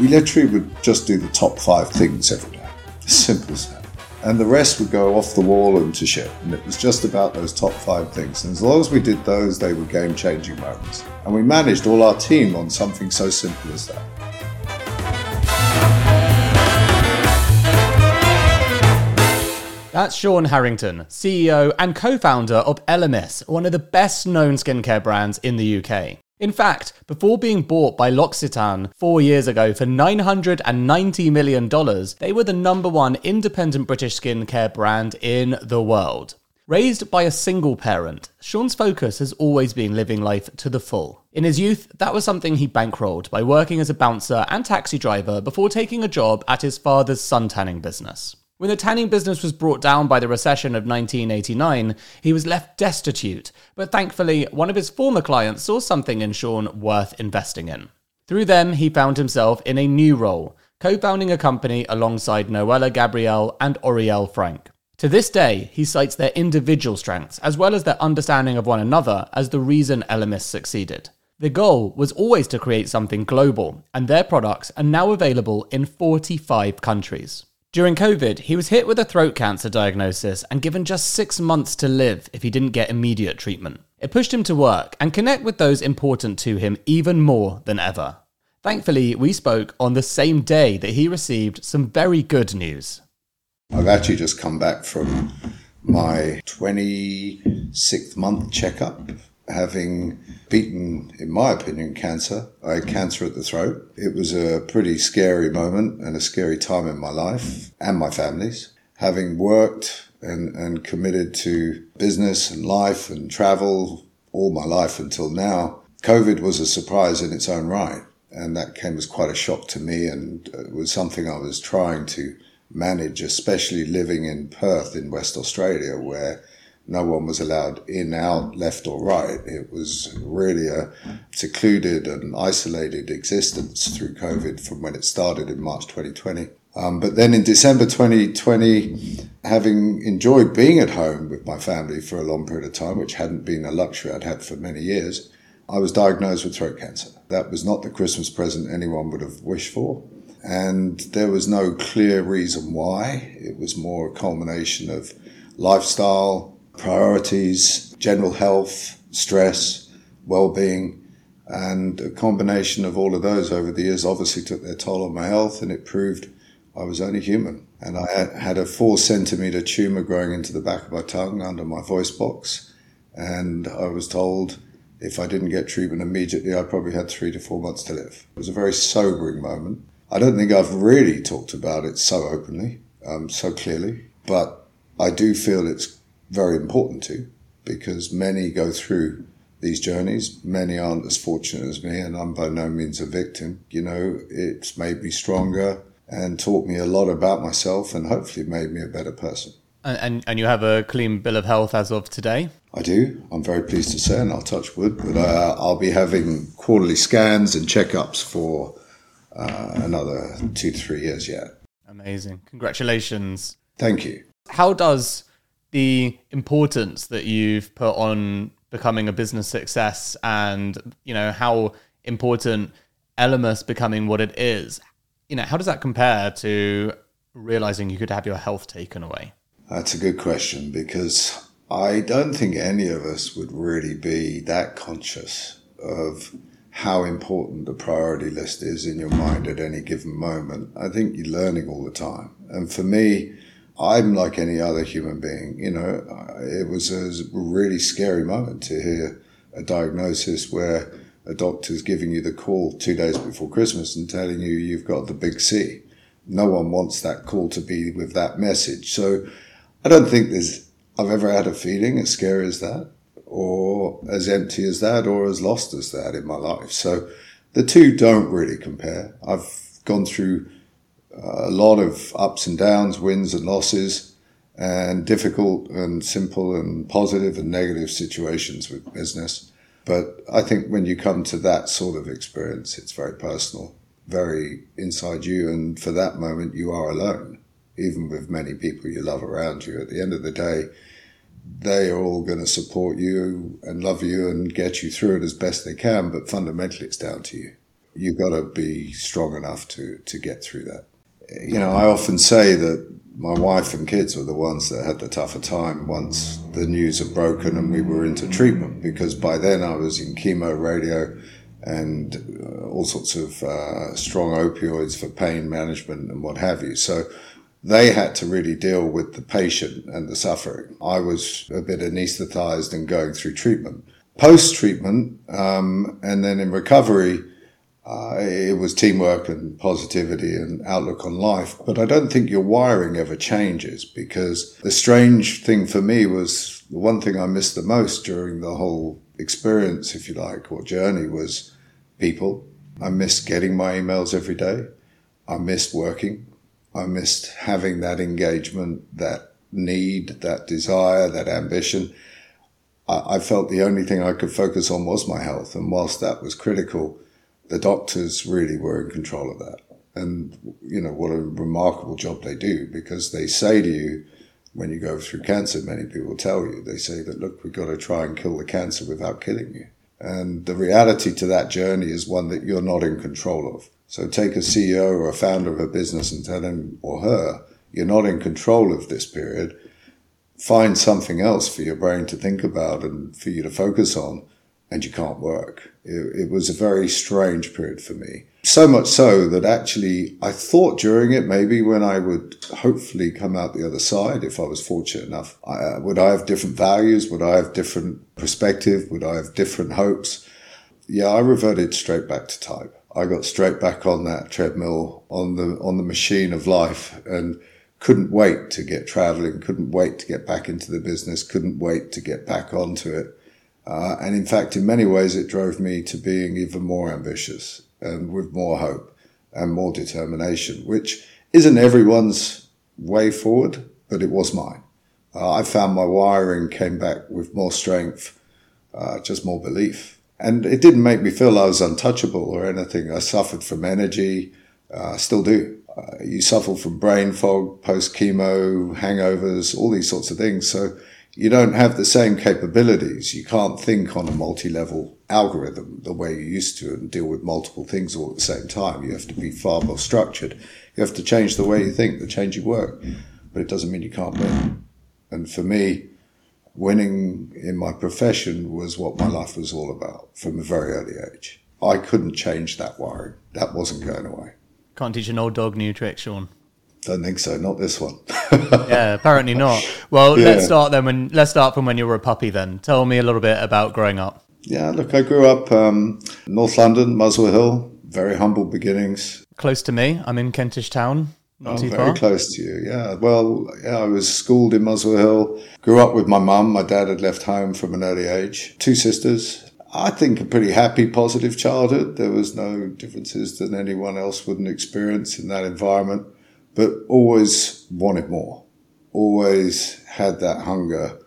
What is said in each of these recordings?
We literally would just do the top five things every day. Simple as that. And the rest would go off the wall and to shit. And it was just about those top five things. And as long as we did those, they were game changing moments. And we managed all our team on something so simple as that. That's Sean Harrington, CEO and co founder of Elemis, one of the best known skincare brands in the UK. In fact, before being bought by L'Occitane four years ago for $990 million, they were the number one independent British skincare brand in the world. Raised by a single parent, Sean's focus has always been living life to the full. In his youth, that was something he bankrolled by working as a bouncer and taxi driver before taking a job at his father's suntanning business. When the tanning business was brought down by the recession of 1989, he was left destitute, but thankfully, one of his former clients saw something in Sean worth investing in. Through them, he found himself in a new role, co founding a company alongside Noella Gabriel and Oriele Frank. To this day, he cites their individual strengths as well as their understanding of one another as the reason Elemis succeeded. The goal was always to create something global, and their products are now available in 45 countries. During COVID, he was hit with a throat cancer diagnosis and given just six months to live if he didn't get immediate treatment. It pushed him to work and connect with those important to him even more than ever. Thankfully, we spoke on the same day that he received some very good news. I've actually just come back from my 26th month checkup having beaten, in my opinion, cancer. I had cancer at the throat. It was a pretty scary moment and a scary time in my life and my family's. Having worked and, and committed to business and life and travel all my life until now, COVID was a surprise in its own right. And that came as quite a shock to me and it was something I was trying to manage, especially living in Perth in West Australia, where no one was allowed in, out, left or right. It was really a secluded and isolated existence through COVID from when it started in March 2020. Um, but then in December 2020, having enjoyed being at home with my family for a long period of time, which hadn't been a luxury I'd had for many years, I was diagnosed with throat cancer. That was not the Christmas present anyone would have wished for. And there was no clear reason why. It was more a culmination of lifestyle, priorities, general health, stress, well-being, and a combination of all of those over the years obviously took their toll on my health, and it proved I was only human. And I had a four centimeter tumor growing into the back of my tongue under my voice box, and I was told if I didn't get treatment immediately, I probably had three to four months to live. It was a very sobering moment. I don't think I've really talked about it so openly, um, so clearly, but I do feel it's very important to because many go through these journeys. Many aren't as fortunate as me, and I'm by no means a victim. You know, it's made me stronger and taught me a lot about myself and hopefully made me a better person. And, and, and you have a clean bill of health as of today? I do. I'm very pleased to say, and I'll touch wood, but uh, I'll be having quarterly scans and checkups for uh, another two to three years yet. Amazing. Congratulations. Thank you. How does the importance that you've put on becoming a business success and you know how important Elemis becoming what it is you know how does that compare to realizing you could have your health taken away? That's a good question because i don't think any of us would really be that conscious of how important the priority list is in your mind at any given moment. I think you're learning all the time. And for me I'm like any other human being. You know, it was a really scary moment to hear a diagnosis where a doctor's giving you the call two days before Christmas and telling you you've got the big C. No one wants that call to be with that message. So I don't think there's, I've ever had a feeling as scary as that or as empty as that or as lost as that in my life. So the two don't really compare. I've gone through a lot of ups and downs, wins and losses, and difficult and simple and positive and negative situations with business. But I think when you come to that sort of experience, it's very personal, very inside you. And for that moment, you are alone, even with many people you love around you. At the end of the day, they are all going to support you and love you and get you through it as best they can. But fundamentally, it's down to you you've got to be strong enough to, to get through that. You know, I often say that my wife and kids were the ones that had the tougher time once the news had broken and we were into treatment because by then I was in chemo, radio, and uh, all sorts of uh, strong opioids for pain management and what have you. So they had to really deal with the patient and the suffering. I was a bit anesthetized and going through treatment. Post treatment, um, and then in recovery, uh, it was teamwork and positivity and outlook on life. But I don't think your wiring ever changes because the strange thing for me was the one thing I missed the most during the whole experience, if you like, or journey was people. I missed getting my emails every day. I missed working. I missed having that engagement, that need, that desire, that ambition. I, I felt the only thing I could focus on was my health. And whilst that was critical, the doctors really were in control of that. And, you know, what a remarkable job they do because they say to you, when you go through cancer, many people tell you, they say that, look, we've got to try and kill the cancer without killing you. And the reality to that journey is one that you're not in control of. So take a CEO or a founder of a business and tell him or her, you're not in control of this period. Find something else for your brain to think about and for you to focus on, and you can't work. It, it was a very strange period for me. So much so that actually I thought during it, maybe when I would hopefully come out the other side, if I was fortunate enough, I, uh, would I have different values? Would I have different perspective? Would I have different hopes? Yeah, I reverted straight back to type. I got straight back on that treadmill, on the, on the machine of life and couldn't wait to get traveling, couldn't wait to get back into the business, couldn't wait to get back onto it. Uh, and in fact, in many ways, it drove me to being even more ambitious and with more hope and more determination, which isn't everyone's way forward, but it was mine. Uh, I found my wiring came back with more strength, uh, just more belief. And it didn't make me feel I was untouchable or anything. I suffered from energy, uh, still do. Uh, you suffer from brain fog, post chemo, hangovers, all these sorts of things. So you don't have the same capabilities. You can't think on a multi-level algorithm the way you used to and deal with multiple things all at the same time. You have to be far more structured. You have to change the way you think, the change your work. But it doesn't mean you can't win. And for me, winning in my profession was what my life was all about from a very early age. I couldn't change that wiring. That wasn't going away. Can't teach an old dog new tricks, Sean. Don't think so. Not this one. yeah, apparently not. Well, yeah. let's start then. When let's start from when you were a puppy. Then tell me a little bit about growing up. Yeah, look, I grew up um, North London, Muswell Hill. Very humble beginnings. Close to me. I'm in Kentish Town. Not oh, too very far. close to you. Yeah. Well, yeah, I was schooled in Muswell Hill. Grew up with my mum. My dad had left home from an early age. Two sisters. I think a pretty happy, positive childhood. There was no differences that anyone else wouldn't experience in that environment but always wanted more, always had that hunger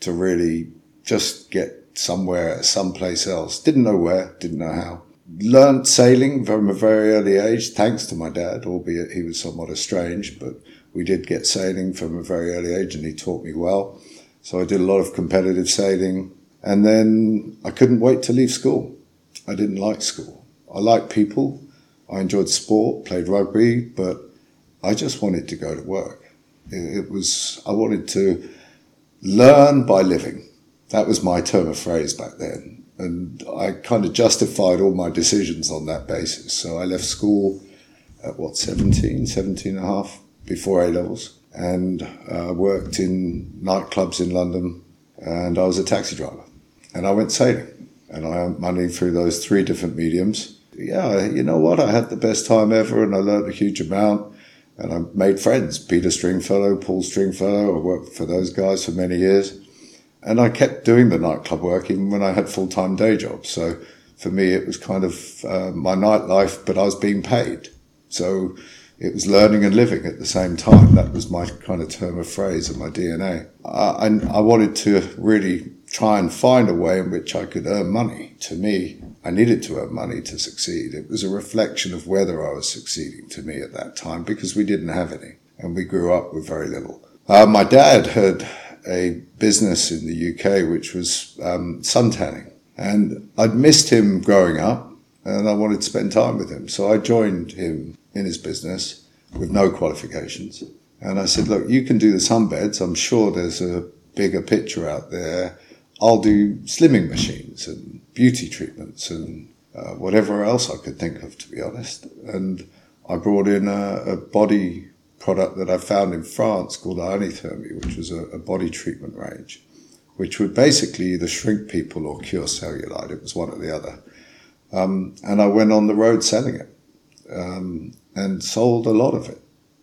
to really just get somewhere, someplace else. Didn't know where, didn't know how. Learned sailing from a very early age, thanks to my dad, albeit he was somewhat estranged, but we did get sailing from a very early age and he taught me well. So I did a lot of competitive sailing and then I couldn't wait to leave school. I didn't like school. I liked people. I enjoyed sport, played rugby, but I just wanted to go to work. It, was, I wanted to learn by living. That was my term of phrase back then. And I kind of justified all my decisions on that basis. So I left school at what, 17, 17 and a half before A levels and uh, worked in nightclubs in London and I was a taxi driver and I went sailing and I earned money through those three different mediums. Yeah, you know what? I had the best time ever and I learned a huge amount and I made friends. Peter Stringfellow, Paul Stringfellow. I worked for those guys for many years, and I kept doing the nightclub work even when I had full time day jobs. So for me, it was kind of uh, my nightlife, but I was being paid. So it was learning and living at the same time. That was my kind of term of phrase and my DNA. Uh, and I wanted to really try and find a way in which I could earn money. To me, I needed to have money to succeed. It was a reflection of whether I was succeeding to me at that time because we didn't have any and we grew up with very little. Uh, my dad had a business in the UK which was um, sun tanning and I'd missed him growing up. and I wanted to spend time with him. So I joined him in his business with no qualifications. And I said, look, you can do the sunbeds. I'm sure there's a bigger picture out there. I'll do slimming machines and beauty treatments and uh, whatever else I could think of, to be honest. And I brought in a, a body product that I found in France called Ionithermie, which was a, a, body treatment range, which would basically either shrink people or cure cellulite. It was one or the other. Um, and I went on the road selling it um, and sold a lot of it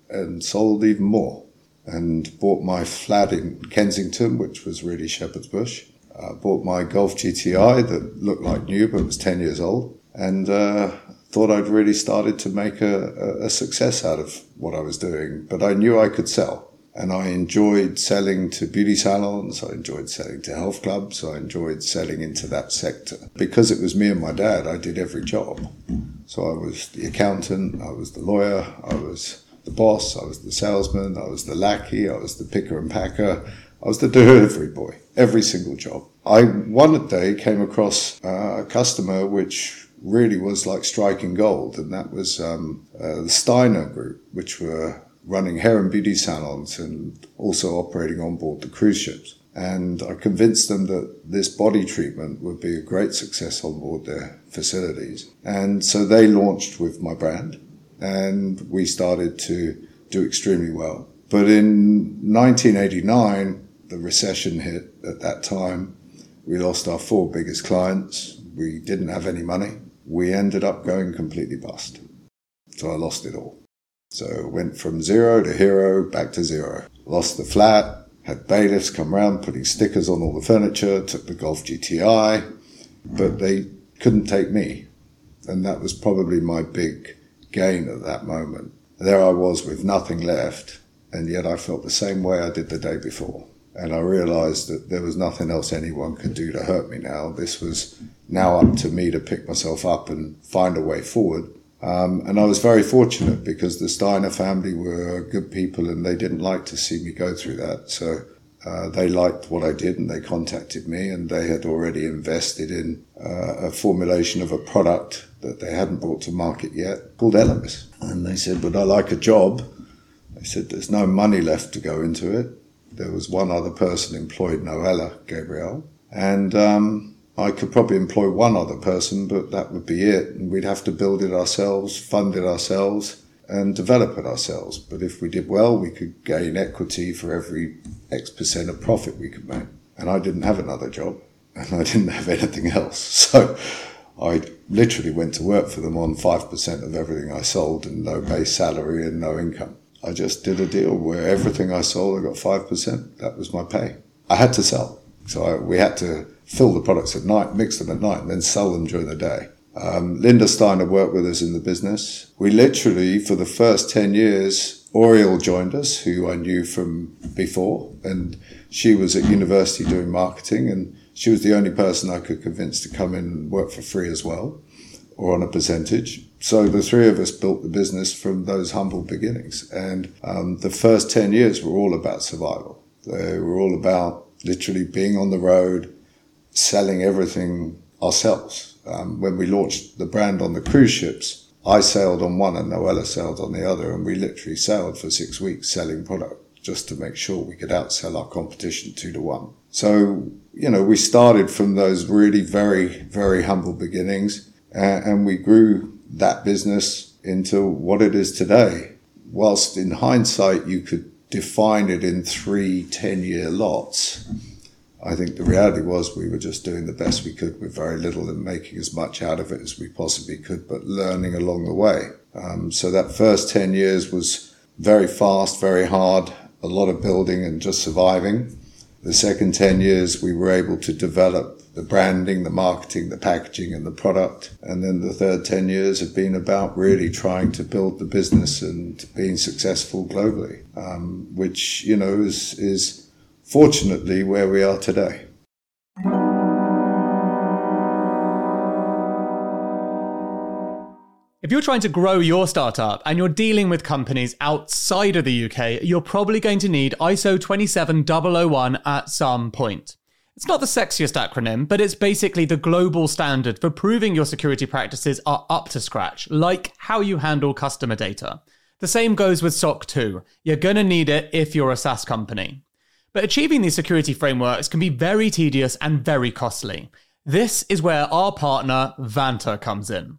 and sold even more and bought my flat in Kensington, which was really Shepherd's Bush. Uh, bought my Golf GTI that looked like new but was 10 years old and uh, thought I'd really started to make a, a, success out of what I was doing. But I knew I could sell and I enjoyed selling to beauty salons. I enjoyed selling to health clubs. I enjoyed selling into that sector. Because it was me and my dad, I did every job. So I was the accountant, I was the lawyer, I was the boss, I was the salesman, I was the lackey, I was the picker and packer, I was the delivery boy, every single job. I one day came across a customer which really was like striking gold, and that was um, uh, the Steiner Group, which were running hair and beauty salons and also operating on board the cruise ships. And I convinced them that this body treatment would be a great success on board their facilities. And so they launched with my brand and we started to do extremely well. But in 1989, the recession hit at that time. We lost our four biggest clients. We didn't have any money. We ended up going completely bust. So I lost it all. So went from zero to hero, back to zero. Lost the flat, had bailiffs come round putting stickers on all the furniture, took the Golf GTI, but they couldn't take me. And that was probably my big gain at that moment. There I was with nothing left, and yet I felt the same way I did the day before. And I realized that there was nothing else anyone could do to hurt me now. This was now up to me to pick myself up and find a way forward. Um, and I was very fortunate because the Steiner family were good people and they didn't like to see me go through that. So uh, they liked what I did and they contacted me and they had already invested in uh, a formulation of a product that they hadn't brought to market yet called Elemis. And they said, Would I like a job? They said, There's no money left to go into it. There was one other person employed, Noella Gabriel. And um, I could probably employ one other person, but that would be it. And we'd have to build it ourselves, fund it ourselves, and develop it ourselves. But if we did well, we could gain equity for every X percent of profit we could make. And I didn't have another job and I didn't have anything else. So I literally went to work for them on 5% of everything I sold and no base salary and no income. I just did a deal where everything I sold, I got 5%. That was my pay. I had to sell. So I, we had to fill the products at night, mix them at night, and then sell them during the day. Um, Linda Steiner worked with us in the business. We literally, for the first 10 years, Oriele joined us, who I knew from before, and she was at university doing marketing, and she was the only person I could convince to come in and work for free as well, or on a percentage. So the three of us built the business from those humble beginnings, and um, the first 10 years were all about survival. They were all about literally being on the road, selling everything ourselves. Um, when we launched the brand on the cruise ships, I sailed on one and Noella sailed on the other, and we literally sailed for six weeks selling product just to make sure we could outsell our competition two to one. So, you know, we started from those really very, very humble beginnings and we grew that business into what it is today. Whilst in hindsight, you could define it in three 10 year lots I think the reality was we were just doing the best we could with very little and making as much out of it as we possibly could, but learning along the way. Um, so that first 10 years was very fast, very hard, a lot of building and just surviving. The second 10 years, we were able to develop the branding, the marketing, the packaging and the product. And then the third 10 years have been about really trying to build the business and being successful globally, um, which, you know, is, is, fortunately where we are today. If you're trying to grow your startup and you're dealing with companies outside of the UK, you're probably going to need ISO 27001 at some point. It's not the sexiest acronym, but it's basically the global standard for proving your security practices are up to scratch, like how you handle customer data. The same goes with SOC 2. You're going to need it if you're a SaaS company. But achieving these security frameworks can be very tedious and very costly. This is where our partner, Vanta, comes in.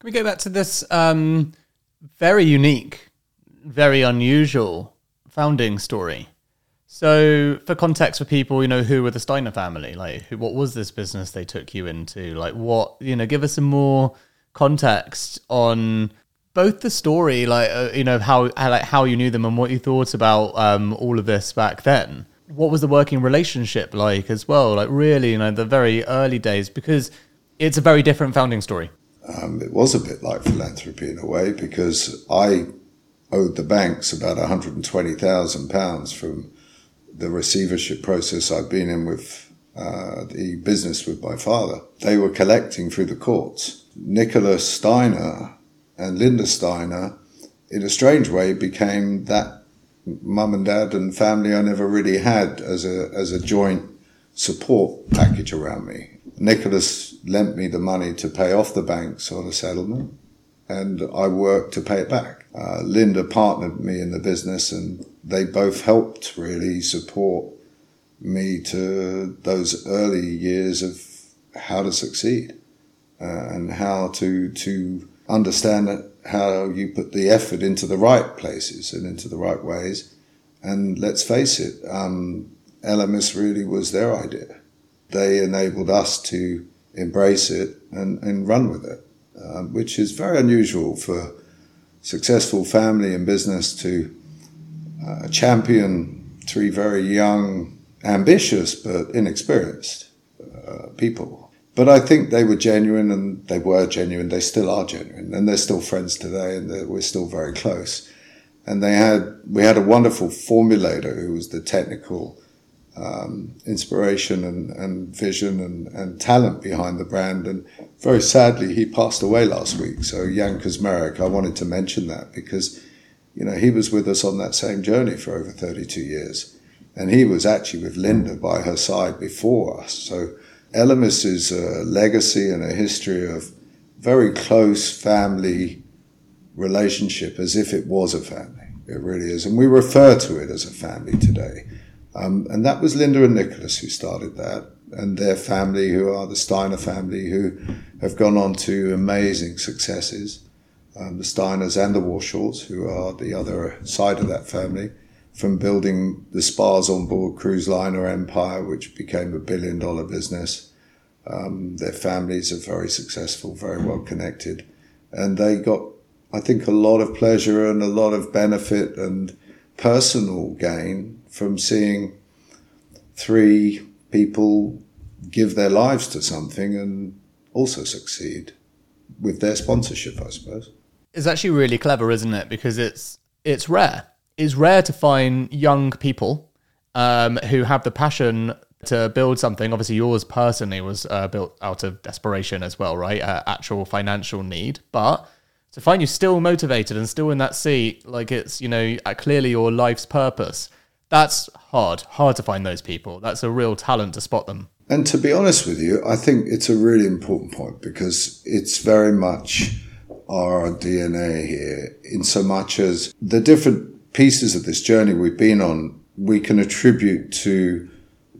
Can we go back to this um, very unique, very unusual founding story? So, for context for people, you know, who were the Steiner family? Like, who, what was this business they took you into? Like, what, you know, give us some more context on both the story, like, uh, you know, how, like, how you knew them and what you thought about um, all of this back then. What was the working relationship like as well? Like, really, you know, the very early days, because it's a very different founding story. Um, it was a bit like philanthropy in a way because I owed the banks about £120,000 from the receivership process I've been in with uh, the business with my father. They were collecting through the courts. Nicholas Steiner and Linda Steiner, in a strange way, became that mum and dad and family I never really had as a as a joint support package around me. Nicholas lent me the money to pay off the banks on a settlement, and I worked to pay it back. Uh, Linda partnered me in the business, and they both helped really support me to those early years of how to succeed uh, and how to to understand how you put the effort into the right places and into the right ways. And let's face it, um, Elemis really was their idea. They enabled us to embrace it and, and run with it, um, which is very unusual for successful family and business to uh, champion three very young, ambitious but inexperienced uh, people. But I think they were genuine, and they were genuine. They still are genuine, and they're still friends today, and we're still very close. And they had we had a wonderful formulator who was the technical um, inspiration and, and vision and, and, talent behind the brand. And very sadly, he passed away last week. So Jan Kaczmarek, I wanted to mention that because, you know, he was with us on that same journey for over 32 years. And he was actually with Linda by her side before us. So Elemis is a legacy and a history of very close family relationship as if it was a family. It really is. And we refer to it as a family today. Um, and that was Linda and Nicholas who started that, and their family, who are the Steiner family, who have gone on to amazing successes. Um, the Steiners and the Warshaws, who are the other side of that family, from building the spas on board cruise liner Empire, which became a billion dollar business. Um, their families are very successful, very well connected, and they got, I think, a lot of pleasure and a lot of benefit and personal gain from seeing three people give their lives to something and also succeed with their sponsorship, I suppose. It's actually really clever, isn't it? Because it's it's rare. it's rare to find young people um, who have the passion to build something. Obviously, yours personally was uh, built out of desperation as well, right? Uh, actual financial need. But to find you still motivated and still in that seat, like it's, you know, uh, clearly your life's purpose, that's hard. Hard to find those people. That's a real talent to spot them. And to be honest with you, I think it's a really important point because it's very much our DNA here, in so much as the different pieces of this journey we've been on, we can attribute to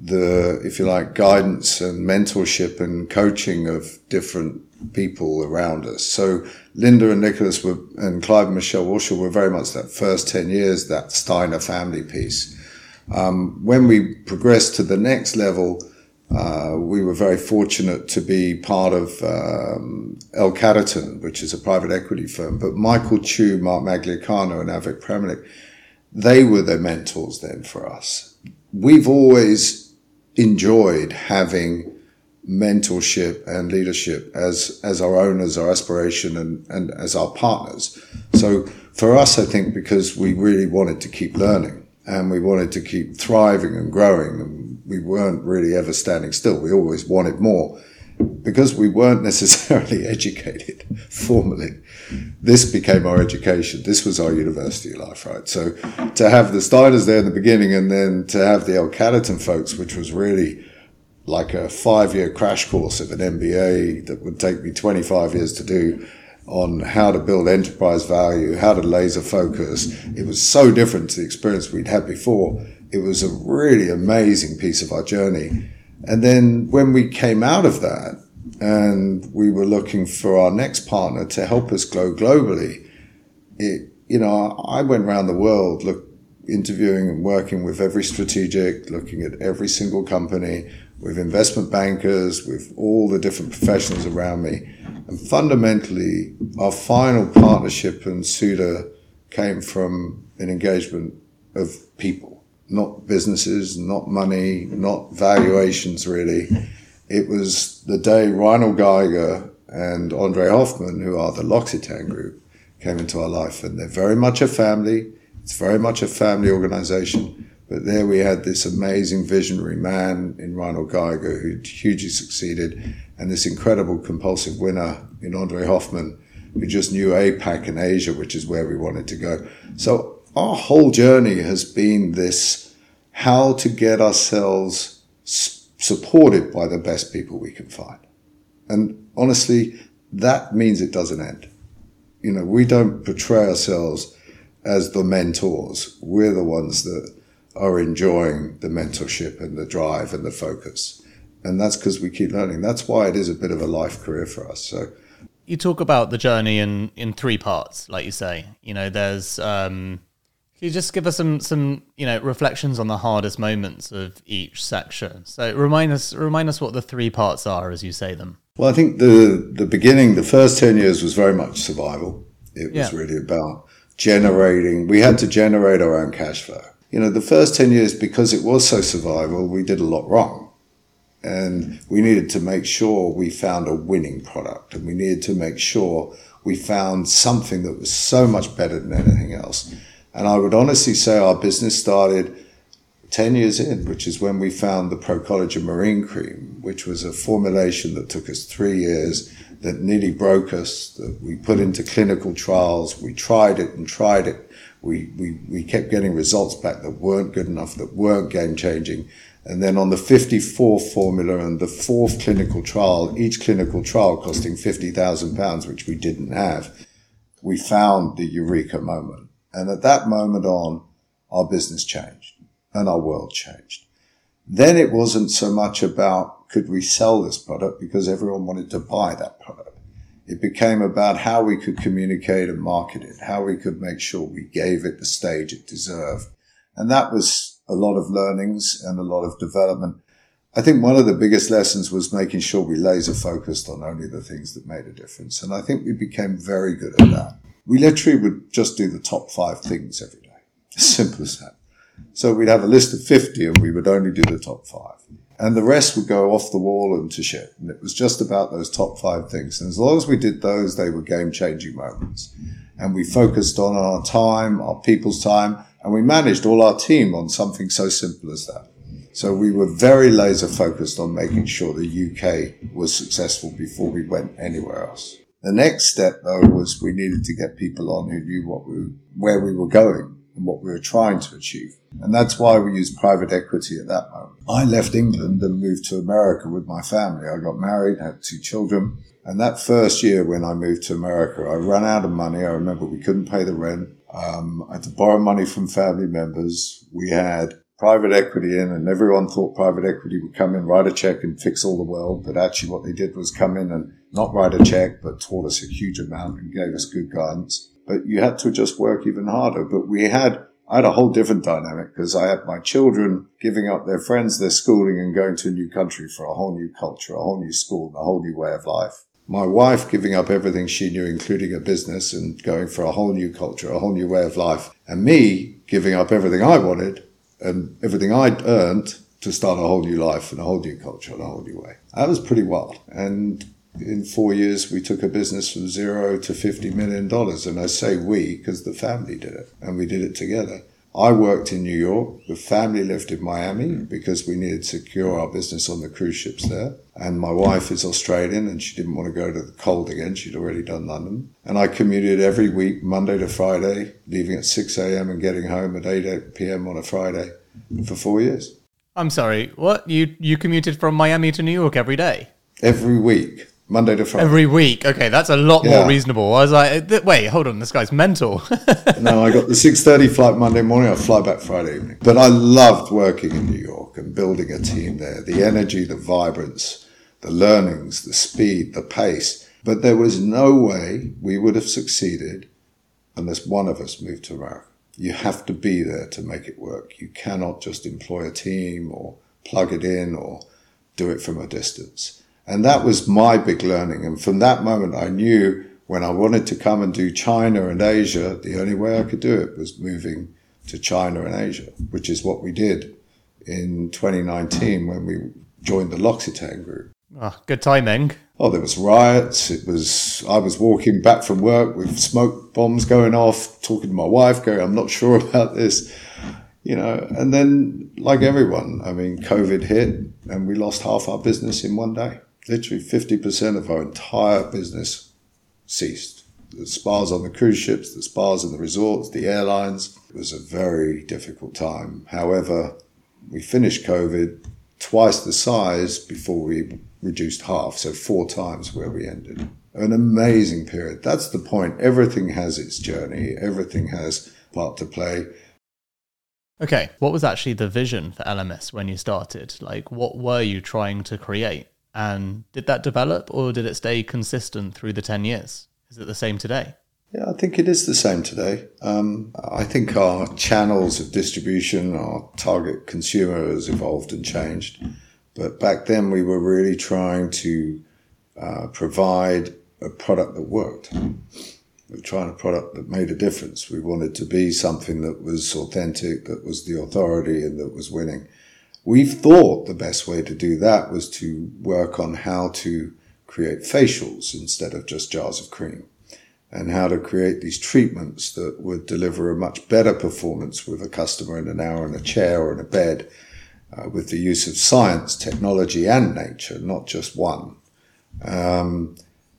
the, if you like, guidance and mentorship and coaching of different people around us. So Linda and Nicholas were, and Clive and Michelle Warshaw were very much that first 10 years, that Steiner family piece. Um, when we progressed to the next level, uh, we were very fortunate to be part of um, L Catterton, which is a private equity firm. But Michael Chu, Marc Magliacano, and Avik Premalik, they were the mentors then for us. We've always enjoyed having mentorship and leadership as as our owners, our aspiration, and and as our partners. So for us, I think because we really wanted to keep learning and we wanted to keep thriving and growing and we weren't really ever standing still. We always wanted more. Because we weren't necessarily educated formally, this became our education. This was our university life, right? So to have the Steiners there in the beginning and then to have the L Catterton folks, which was really like a five year crash course of an MBA that would take me 25 years to do on how to build enterprise value, how to laser focus. It was so different to the experience we'd had before it was a really amazing piece of our journey. And then when we came out of that and we were looking for our next partner to help us grow globally, it, you know, I went around the world, look, interviewing and working with every strategic, looking at every single company, with investment bankers, with all the different professionals around me. And fundamentally, our final partnership and Suda came from an engagement of people not businesses, not money, not valuations really. It was the day Reinhold Geiger and Andre Hoffmann, who are the L'Occitane group, came into our life. And they're very much a family. It's very much a family organization. But there we had this amazing visionary man in Reinhold Geiger who'd hugely succeeded and this incredible compulsive winner in Andre Hoffmann who just knew APAC and Asia, which is where we wanted to go. So our whole journey has been this how to get ourselves supported by the best people we can find. And honestly, that means it doesn't end. You know, we don't portray ourselves as the mentors. We're the ones that are enjoying the mentorship and the drive and the focus. And that's because we keep learning. That's why it is a bit of a life career for us. So you talk about the journey in in three parts, like you say. You know, there's um can you just give us some some you know reflections on the hardest moments of each section? So remind us remind us what the three parts are as you say them. Well, I think the the beginning, the first ten years was very much survival. It was yeah. really about generating. We had to generate our own cash flow. You know, the first ten years because it was so survival, we did a lot wrong, and we needed to make sure we found a winning product, and we needed to make sure we found something that was so much better than anything else. And I would honestly say our business started 10 years in, which is when we found the Pro Collagen Marine Cream, which was a formulation that took us three years, that nearly broke us, that we put into clinical trials. We tried it and tried it. We, we, we kept getting results back that weren't good enough, that weren't game changing. And then on the 54th formula and the fourth clinical trial, each clinical trial costing 50,000 pounds, which we didn't have, we found the eureka moment and at that moment on, our business changed and our world changed. Then it wasn't so much about could we sell this product because everyone wanted to buy that product. It became about how we could communicate and market it, how we could make sure we gave it the stage it deserved. And that was a lot of learnings and a lot of development. I think one of the biggest lessons was making sure we laser focused on only the things that made a difference. And I think we became very good at that we literally would just do the top five things every day. Simple as that. So we'd have a list of 50 and we would only do the top five. And the rest would go off the wall and to shit. And it was just about those top five things. And as long as we did those, they were game changing moments. And we focused on our time, our people's time, And we managed all our team on something so simple as that. So we were very laser focused on making sure the UK was successful before we went anywhere else. The next step though was we needed to get people on who knew what we, where we were going and what we were trying to achieve. And that's why we used private equity at that moment. I left England and moved to America with my family. I got married, had two children. And that first year when I moved to America, I ran out of money. I remember we couldn't pay the rent. Um, I had to borrow money from family members. We had private equity in and everyone thought private equity would come in, write a check and fix all the world. But actually what they did was come in and not write a check, but taught us a huge amount and gave us good guidance. But you had to just work even harder. But we had, I had a whole different dynamic because I had my children giving up their friends, their schooling and going to a new country for a whole new culture, a whole new school, and a whole new way of life. My wife giving up everything she knew, including a business and going for a whole new culture, a whole new way of life. And me giving up everything I wanted and everything I'd earned to start a whole new life and a whole new culture and a whole new way. That was pretty wild. And in four years, we took a business from zero to $50 million. And I say we because the family did it and we did it together. I worked in New York. The family lived in Miami because we needed to secure our business on the cruise ships there. And my wife is Australian and she didn't want to go to the cold again. She'd already done London. And I commuted every week, Monday to Friday, leaving at 6 a.m. and getting home at 8 p.m. on a Friday for four years. I'm sorry, what? You, you commuted from Miami to New York every day? Every week. Monday to Friday. Every week. Okay, that's a lot yeah. more reasonable. I was like, wait, hold on, this guy's mental. no, I got the 6.30 flight Monday morning. I fly back Friday evening. But I loved working in New York and building a team there. The energy, the vibrance, the learnings, the speed, the pace. But there was no way we would have succeeded unless one of us moved to America. You have to be there to make it work. You cannot just employ a team or plug it in or do it from a distance. And that was my big learning. And from that moment, I knew when I wanted to come and do China and Asia, the only way I could do it was moving to China and Asia, which is what we did in 2019 when we joined the L'Occitane group. Oh, good timing. Oh, there was riots. It was, I was walking back from work with smoke bombs going off, talking to my wife, going, I'm not sure about this, you know, and then like everyone, I mean, COVID hit and we lost half our business in one day literally 50% of our entire business ceased. The spas on the cruise ships, the spas in the resorts, the airlines. It was a very difficult time. However, we finished COVID twice the size before we reduced half, so four times where we ended. An amazing period. That's the point. Everything has its journey, everything has part to play. Okay, what was actually the vision for Elemis when you started? Like, what were you trying to create? And did that develop or did it stay consistent through the 10 years? Is it the same today? Yeah, I think it is the same today. Um, I think our channels of distribution, our target consumer has evolved and changed. But back then, we were really trying to uh, provide a product that worked. We were trying a product that made a difference. We wanted to be something that was authentic, that was the authority, and that was winning. We thought the best way to do that was to work on how to create facials instead of just jars of cream and how to create these treatments that would deliver a much better performance with a customer in an hour in a chair or in a bed uh, with the use of science, technology, and nature, not just one. Um,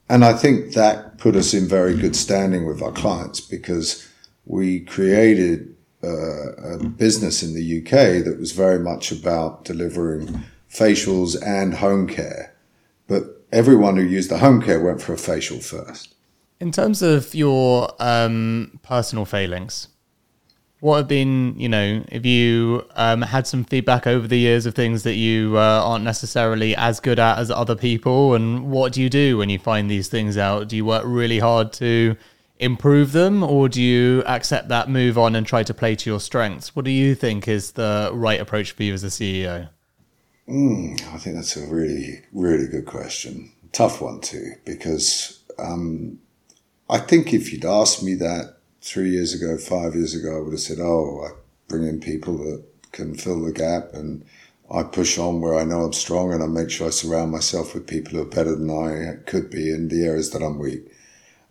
and I think that put us in very good standing with our clients because we created uh, a business in the UK that was very much about delivering facials and home care. But everyone who used the home care went for a facial first. In terms of your um, personal failings, what have been, you know, if you um, had some feedback over the years of things that you uh, aren't necessarily as good at as other people, and what do you do when you find these things out? Do you work really hard to improve them, or do you accept that, move on, and try to play to your strengths? What do you think is the right approach for you as a CEO? Mm, I think that's a really, really good question. Tough one too, because um, I think if you'd asked me that three years ago, five years ago, I would have said, "Oh, I bring in people that can fill the gap, and I push on where I know I'm strong, and I make sure I surround myself with people who are better than I could be in the areas that I'm weak."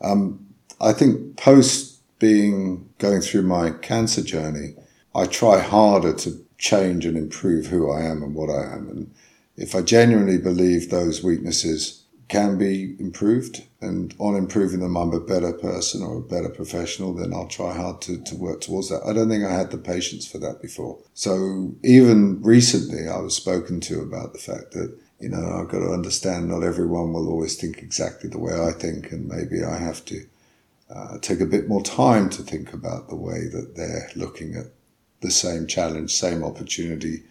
Um, I think post being going through my cancer journey, I try harder to change and improve who I am and what I am. And if I genuinely believe those weaknesses can be improved and on improving them, I'm a better person or a better professional, then I'll try hard to, to work towards that. I don't think I had the patience for that before. So even recently, I was spoken to about the fact that you know, I've got to understand not everyone will always think exactly the way I think, and maybe I have to uh, take a bit more time to think about the way that they're looking at the same challenge, same opportunity,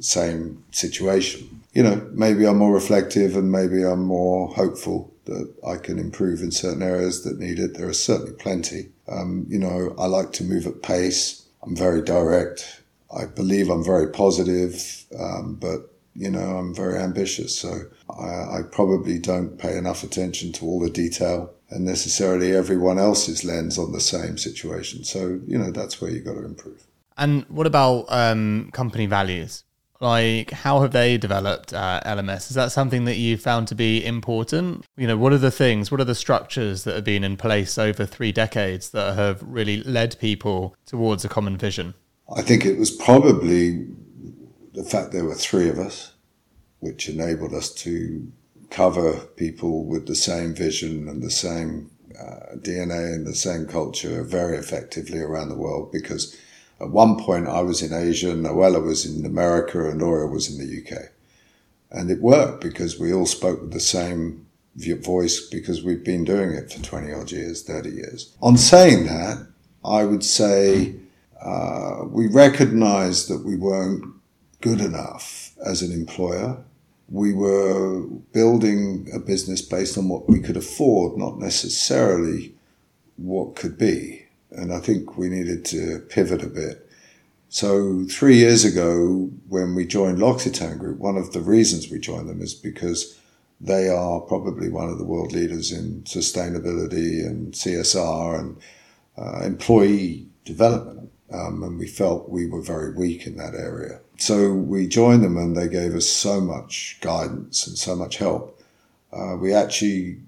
same situation. You know, maybe I'm more reflective and maybe I'm more hopeful that I can improve in certain areas that need it. There are certainly plenty. Um, you know, I like to move at pace. I'm very direct. I believe I'm very positive, um, but you know, I'm very ambitious, so I, I, probably don't pay enough attention to all the detail and necessarily everyone else's lens on the same situation. So, you know, that's where you've got to improve. And what about um, company values? Like, how have they developed uh, Elemis? Is that something that you found to be important? You know, what are the things, what are the structures that have been in place over three decades that have really led people towards a common vision? I think it was probably the fact there were three of us, which enabled us to cover people with the same vision and the same uh, DNA and the same culture very effectively around the world because at one point I was in Asia, Noella was in America, and Laura was in the UK. And it worked because we all spoke with the same voice because we've been doing it for 20 odd years, 30 years. On saying that, I would say uh, we recognized that we weren't good enough as an employer. We were building a business based on what we could afford, not necessarily what could be. And I think we needed to pivot a bit. So three years ago, when we joined L'Occitane Group, one of the reasons we joined them is because they are probably one of the world leaders in sustainability and CSR and uh, employee development. Um, and we felt we were very weak in that area. So we joined them and they gave us so much guidance and so much help. Uh, we actually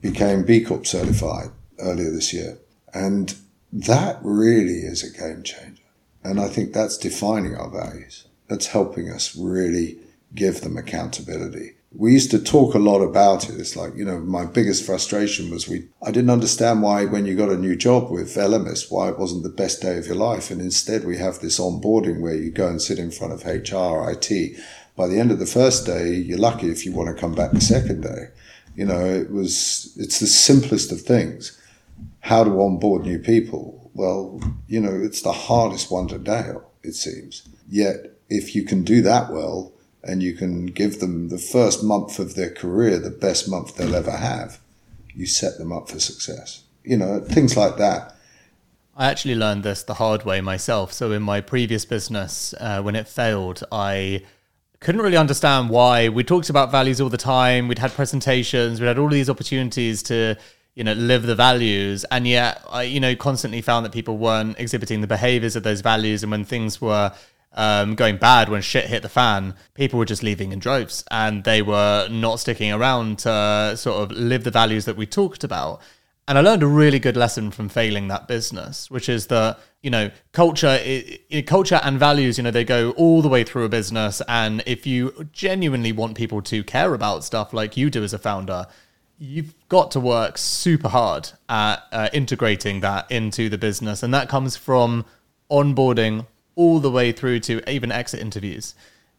became B Corp certified earlier this year. And that really is a game changer. And I think that's defining our values. That's helping us really give them accountability we used to talk a lot about it. It's like, you know, my biggest frustration was we, I didn't understand why when you got a new job with Elemis, why it wasn't the best day of your life. And instead we have this onboarding where you go and sit in front of HR, IT. By the end of the first day, you're lucky if you want to come back the second day. You know, it was, it's the simplest of things. How to onboard new people. Well, you know, it's the hardest one to nail, it seems. Yet if you can do that well, and you can give them the first month of their career the best month they'll ever have, you set them up for success. You know, things like that. I actually learned this the hard way myself. So, in my previous business, uh, when it failed, I couldn't really understand why. We talked about values all the time. We'd had presentations. We had all these opportunities to, you know, live the values, and yet I, you know, constantly found that people weren't exhibiting the behaviors of those values. And when things were um, going bad when shit hit the fan, people were just leaving in droves and they were not sticking around to sort of live the values that we talked about. And I learned a really good lesson from failing that business, which is that you know culture, it, culture and values, you know, they go all the way through a business. And if you genuinely want people to care about stuff like you do as a founder, you've got to work super hard at uh, integrating that into the business, and that comes from onboarding all the way through to even exit interviews.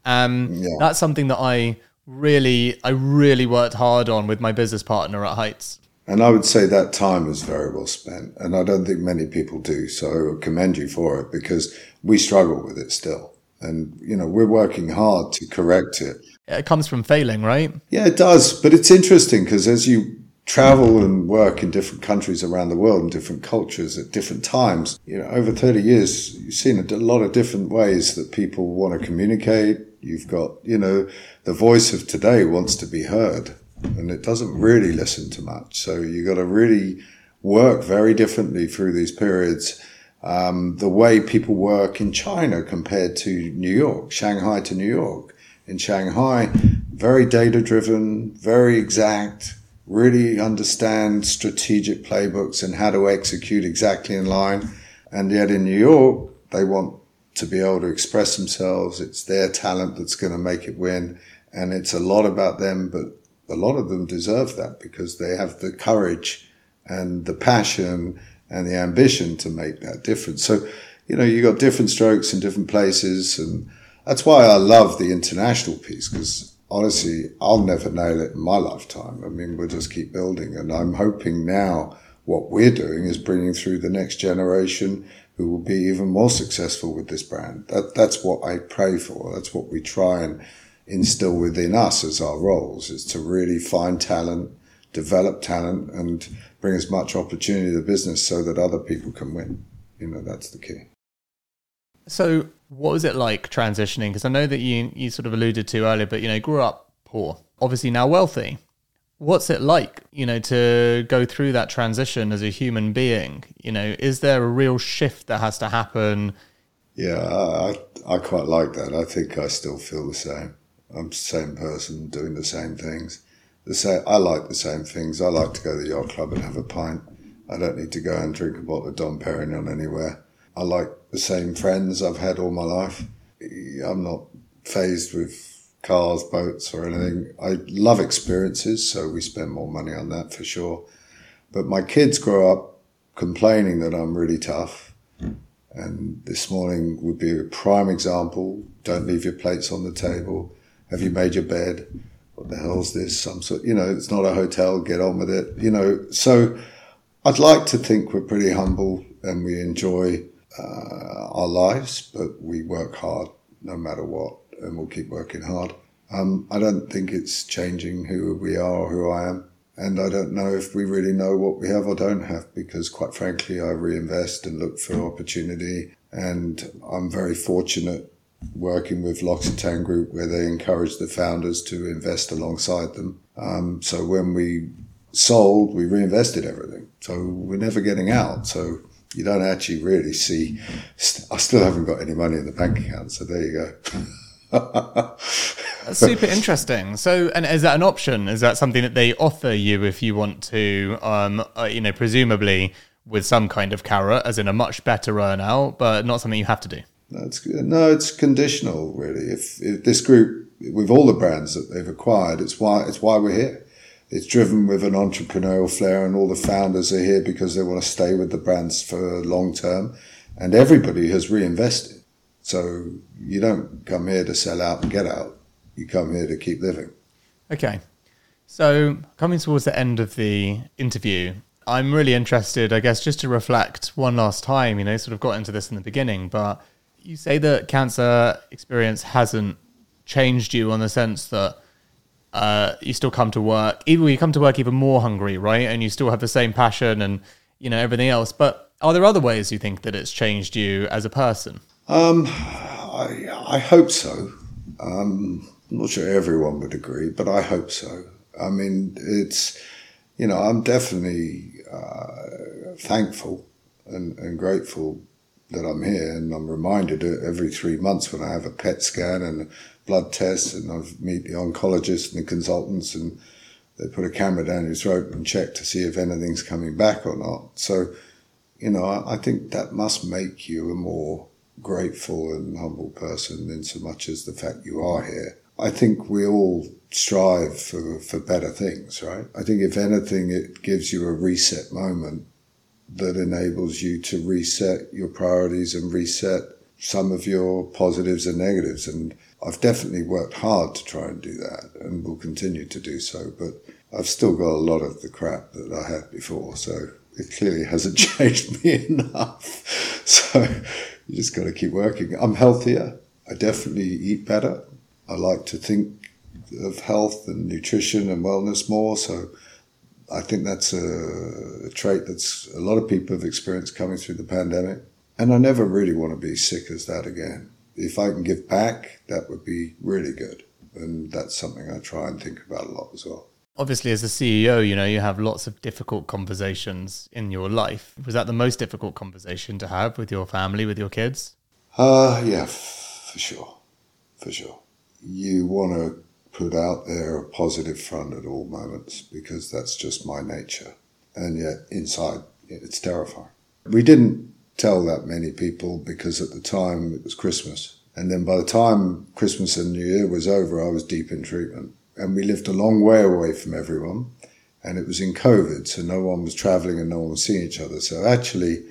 Um, yeah. That's something that I really, I really worked hard on with my business partner at Heights. And I would say that time was very well spent. And I don't think many people do. So I commend you for it because we struggle with it still. And, you know, we're working hard to correct it. It comes from failing, right? Yeah, it does. But it's interesting because as you travel and work in different countries around the world and different cultures at different times. You know, over 30 years, you've seen a lot of different ways that people want to communicate. You've got, you know, the voice of today wants to be heard and it doesn't really listen to much. So you've got to really work very differently through these periods. Um, the way people work in China compared to New York, Shanghai to New York. In Shanghai, very data driven, very exact, really understand strategic playbooks and how to execute exactly in line. And yet in New York, they want to be able to express themselves. It's their talent that's going to make it win. And it's a lot about them, but a lot of them deserve that because they have the courage and the passion and the ambition to make that difference. So, you know, you got different strokes in different places. And that's why I love the international piece because honestly, I'll never nail it in my lifetime. I mean, we'll just keep building. And I'm hoping now what we're doing is bringing through the next generation who will be even more successful with this brand. That, that's what I pray for. That's what we try and instill within us as our roles is to really find talent, develop talent and bring as much opportunity to business so that other people can win. You know, that's the key. So what was it like transitioning? Because I know that you, you sort of alluded to earlier, but you know, grew up poor, obviously now wealthy. What's it like, you know, to go through that transition as a human being? You know, is there a real shift that has to happen? Yeah, I, I quite like that. I think I still feel the same. I'm the same person doing the same things. The same, I like the same things. I like to go to the yacht club and have a pint. I don't need to go and drink a bottle of Dom Perignon anywhere. I like the same friends I've had all my life. I'm not phased with cars, boats, or anything. I love experiences, so we spend more money on that for sure. But my kids grow up complaining that I'm really tough. And this morning would be a prime example. Don't leave your plates on the table. Have you made your bed? What the hell's this? Some sort, you know, it's not a hotel. Get on with it. You know, so I'd like to think we're pretty humble and we enjoy uh, our lives, but we work hard no matter what, and we'll keep working hard. Um, I don't think it's changing who we are or who I am. And I don't know if we really know what we have or don't have because, quite frankly, I reinvest and look for opportunity. And I'm very fortunate working with L'Occitane Group where they encourage the founders to invest alongside them. Um, so when we sold, we reinvested everything. So we're never getting out. So you don't actually really see. I still haven't got any money in the bank account, so there you go. That's super interesting. So, and is that an option? Is that something that they offer you if you want to, um, uh, you know, presumably with some kind of carrot, as in a much better earn out, but not something you have to do? That's no, it's conditional, really. If, if this group, with all the brands that they've acquired, it's why it's why we're here it's driven with an entrepreneurial flair and all the founders are here because they want to stay with the brands for long term and everybody has reinvested. So you don't come here to sell out and get out. You come here to keep living. Okay. So coming towards the end of the interview, I'm really interested, I guess, just to reflect one last time, you know, sort of got into this in the beginning, but you say that cancer experience hasn't changed you on the sense that uh, you still come to work. Even you come to work even more hungry, right? And you still have the same passion and you know everything else. But are there other ways you think that it's changed you as a person? Um, I, I hope so. Um, I'm not sure everyone would agree, but I hope so. I mean, it's you know I'm definitely uh, thankful and, and grateful that I'm here, and I'm reminded every three months when I have a PET scan and blood tests and I meet the oncologists and the consultants and they put a camera down your throat and check to see if anything's coming back or not. So, you know, I, I think that must make you a more grateful and humble person in so much as the fact you are here. I think we all strive for, for better things, right? I think if anything, it gives you a reset moment that enables you to reset your priorities and reset some of your positives and negatives. And I've definitely worked hard to try and do that and will continue to do so, but I've still got a lot of the crap that I had before. So it clearly hasn't changed me enough. So you just got to keep working. I'm healthier. I definitely eat better. I like to think of health and nutrition and wellness more. So I think that's a, a trait that's a lot of people have experienced coming through the pandemic. And I never really want to be sick as that again if I can give back, that would be really good. And that's something I try and think about a lot as well. Obviously, as a CEO, you know, you have lots of difficult conversations in your life. Was that the most difficult conversation to have with your family, with your kids? Uh, yeah, f- for sure. For sure. You want to put out there a positive front at all moments because that's just my nature. And yet inside, it's terrifying. We didn't tell that many people because at the time it was Christmas. And then by the time Christmas and New Year was over, I was deep in treatment. And we lived a long way away from everyone. And it was in COVID, so no one was traveling and no one was seeing each other. So actually,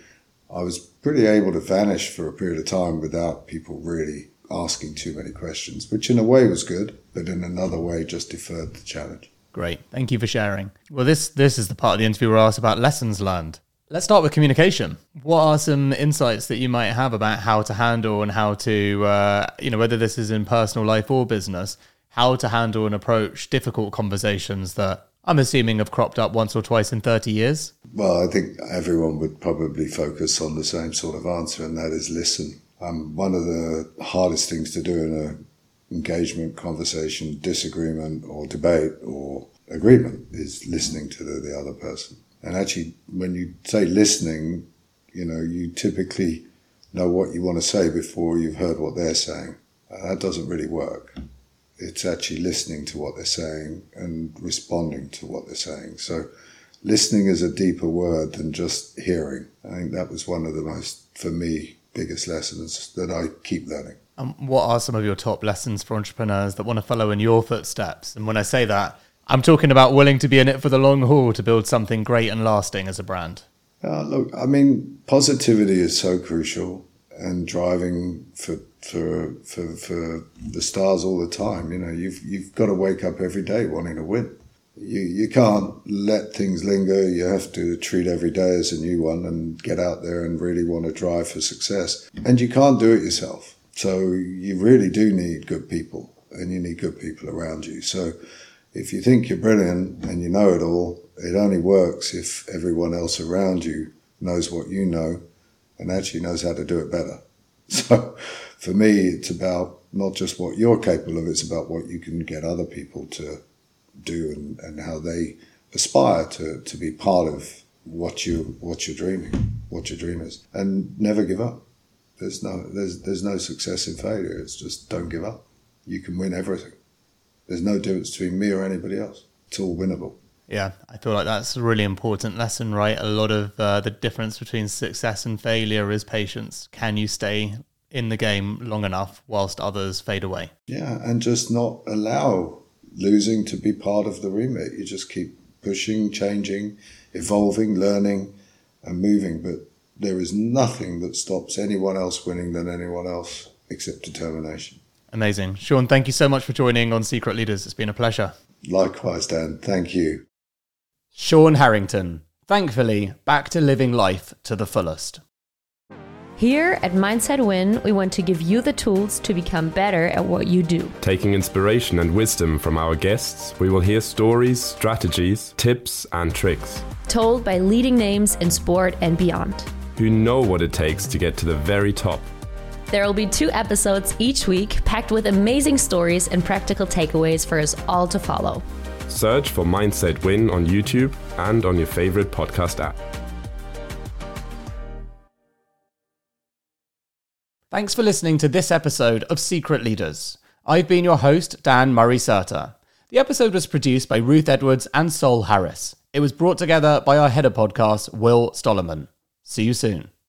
I was pretty able to vanish for a period of time without people really asking too many questions, which in a way was good, but in another way just deferred the challenge. Great. Thank you for sharing. Well, this this is the part of the interview where I asked about lessons learned. Let's start with communication. What are some insights that you might have about how to handle and how to, uh, you know, whether this is in personal life or business, how to handle and approach difficult conversations that I'm assuming have cropped up once or twice in 30 years? Well, I think everyone would probably focus on the same sort of answer, and that is listen. Um, one of the hardest things to do in an engagement, conversation, disagreement, or debate or agreement is listening to the, the other person. And actually, when you say listening, you know, you typically know what you want to say before you've heard what they're saying. Uh, that doesn't really work. It's actually listening to what they're saying and responding to what they're saying. So, listening is a deeper word than just hearing. I think that was one of the most, for me, biggest lessons that I keep learning. Um, what are some of your top lessons for entrepreneurs that want to follow in your footsteps? And when I say that, I'm talking about willing to be in it for the long haul to build something great and lasting as a brand. Uh, look, I mean, positivity is so crucial and driving for, for, for, for the stars all the time. You know, you've, you've got to wake up every day wanting to win. You, you can't let things linger. You have to treat every day as a new one and get out there and really want to drive for success. And you can't do it yourself. So you really do need good people and you need good people around you. So if you think you're brilliant and you know it all, it only works if everyone else around you knows what you know and actually knows how to do it better. So for me, it's about not just what you're capable of, it's about what you can get other people to do and, and how they aspire to, to be part of what you what you're dreaming, what your dream is. And never give up. There's no there's there's no success in failure. It's just don't give up. You can win everything. There's no difference between me or anybody else. It's all winnable. Yeah, I feel like that's a really important lesson, right? A lot of uh, the difference between success and failure is patience. Can you stay in the game long enough whilst others fade away? Yeah, and just not allow losing to be part of the remit. You just keep pushing, changing, evolving, learning, and moving. But there is nothing that stops anyone else winning than anyone else except determination. Amazing. Sean, thank you so much for joining on Secret Leaders. It's been a pleasure. Likewise, Dan. Thank you. Sean Harrington, thankfully, back to living life to the fullest. Here at Mindset Win, we want to give you the tools to become better at what you do. Taking inspiration and wisdom from our guests, we will hear stories, strategies, tips, and tricks. Told by leading names in sport and beyond. Who know what it takes to get to the very top. There will be two episodes each week packed with amazing stories and practical takeaways for us all to follow. Search for Mindset Win on YouTube and on your favorite podcast app. Thanks for listening to this episode of Secret Leaders. I've been your host, Dan Murray Serter. The episode was produced by Ruth Edwards and Sol Harris. It was brought together by our header podcast, Will Stollerman. See you soon.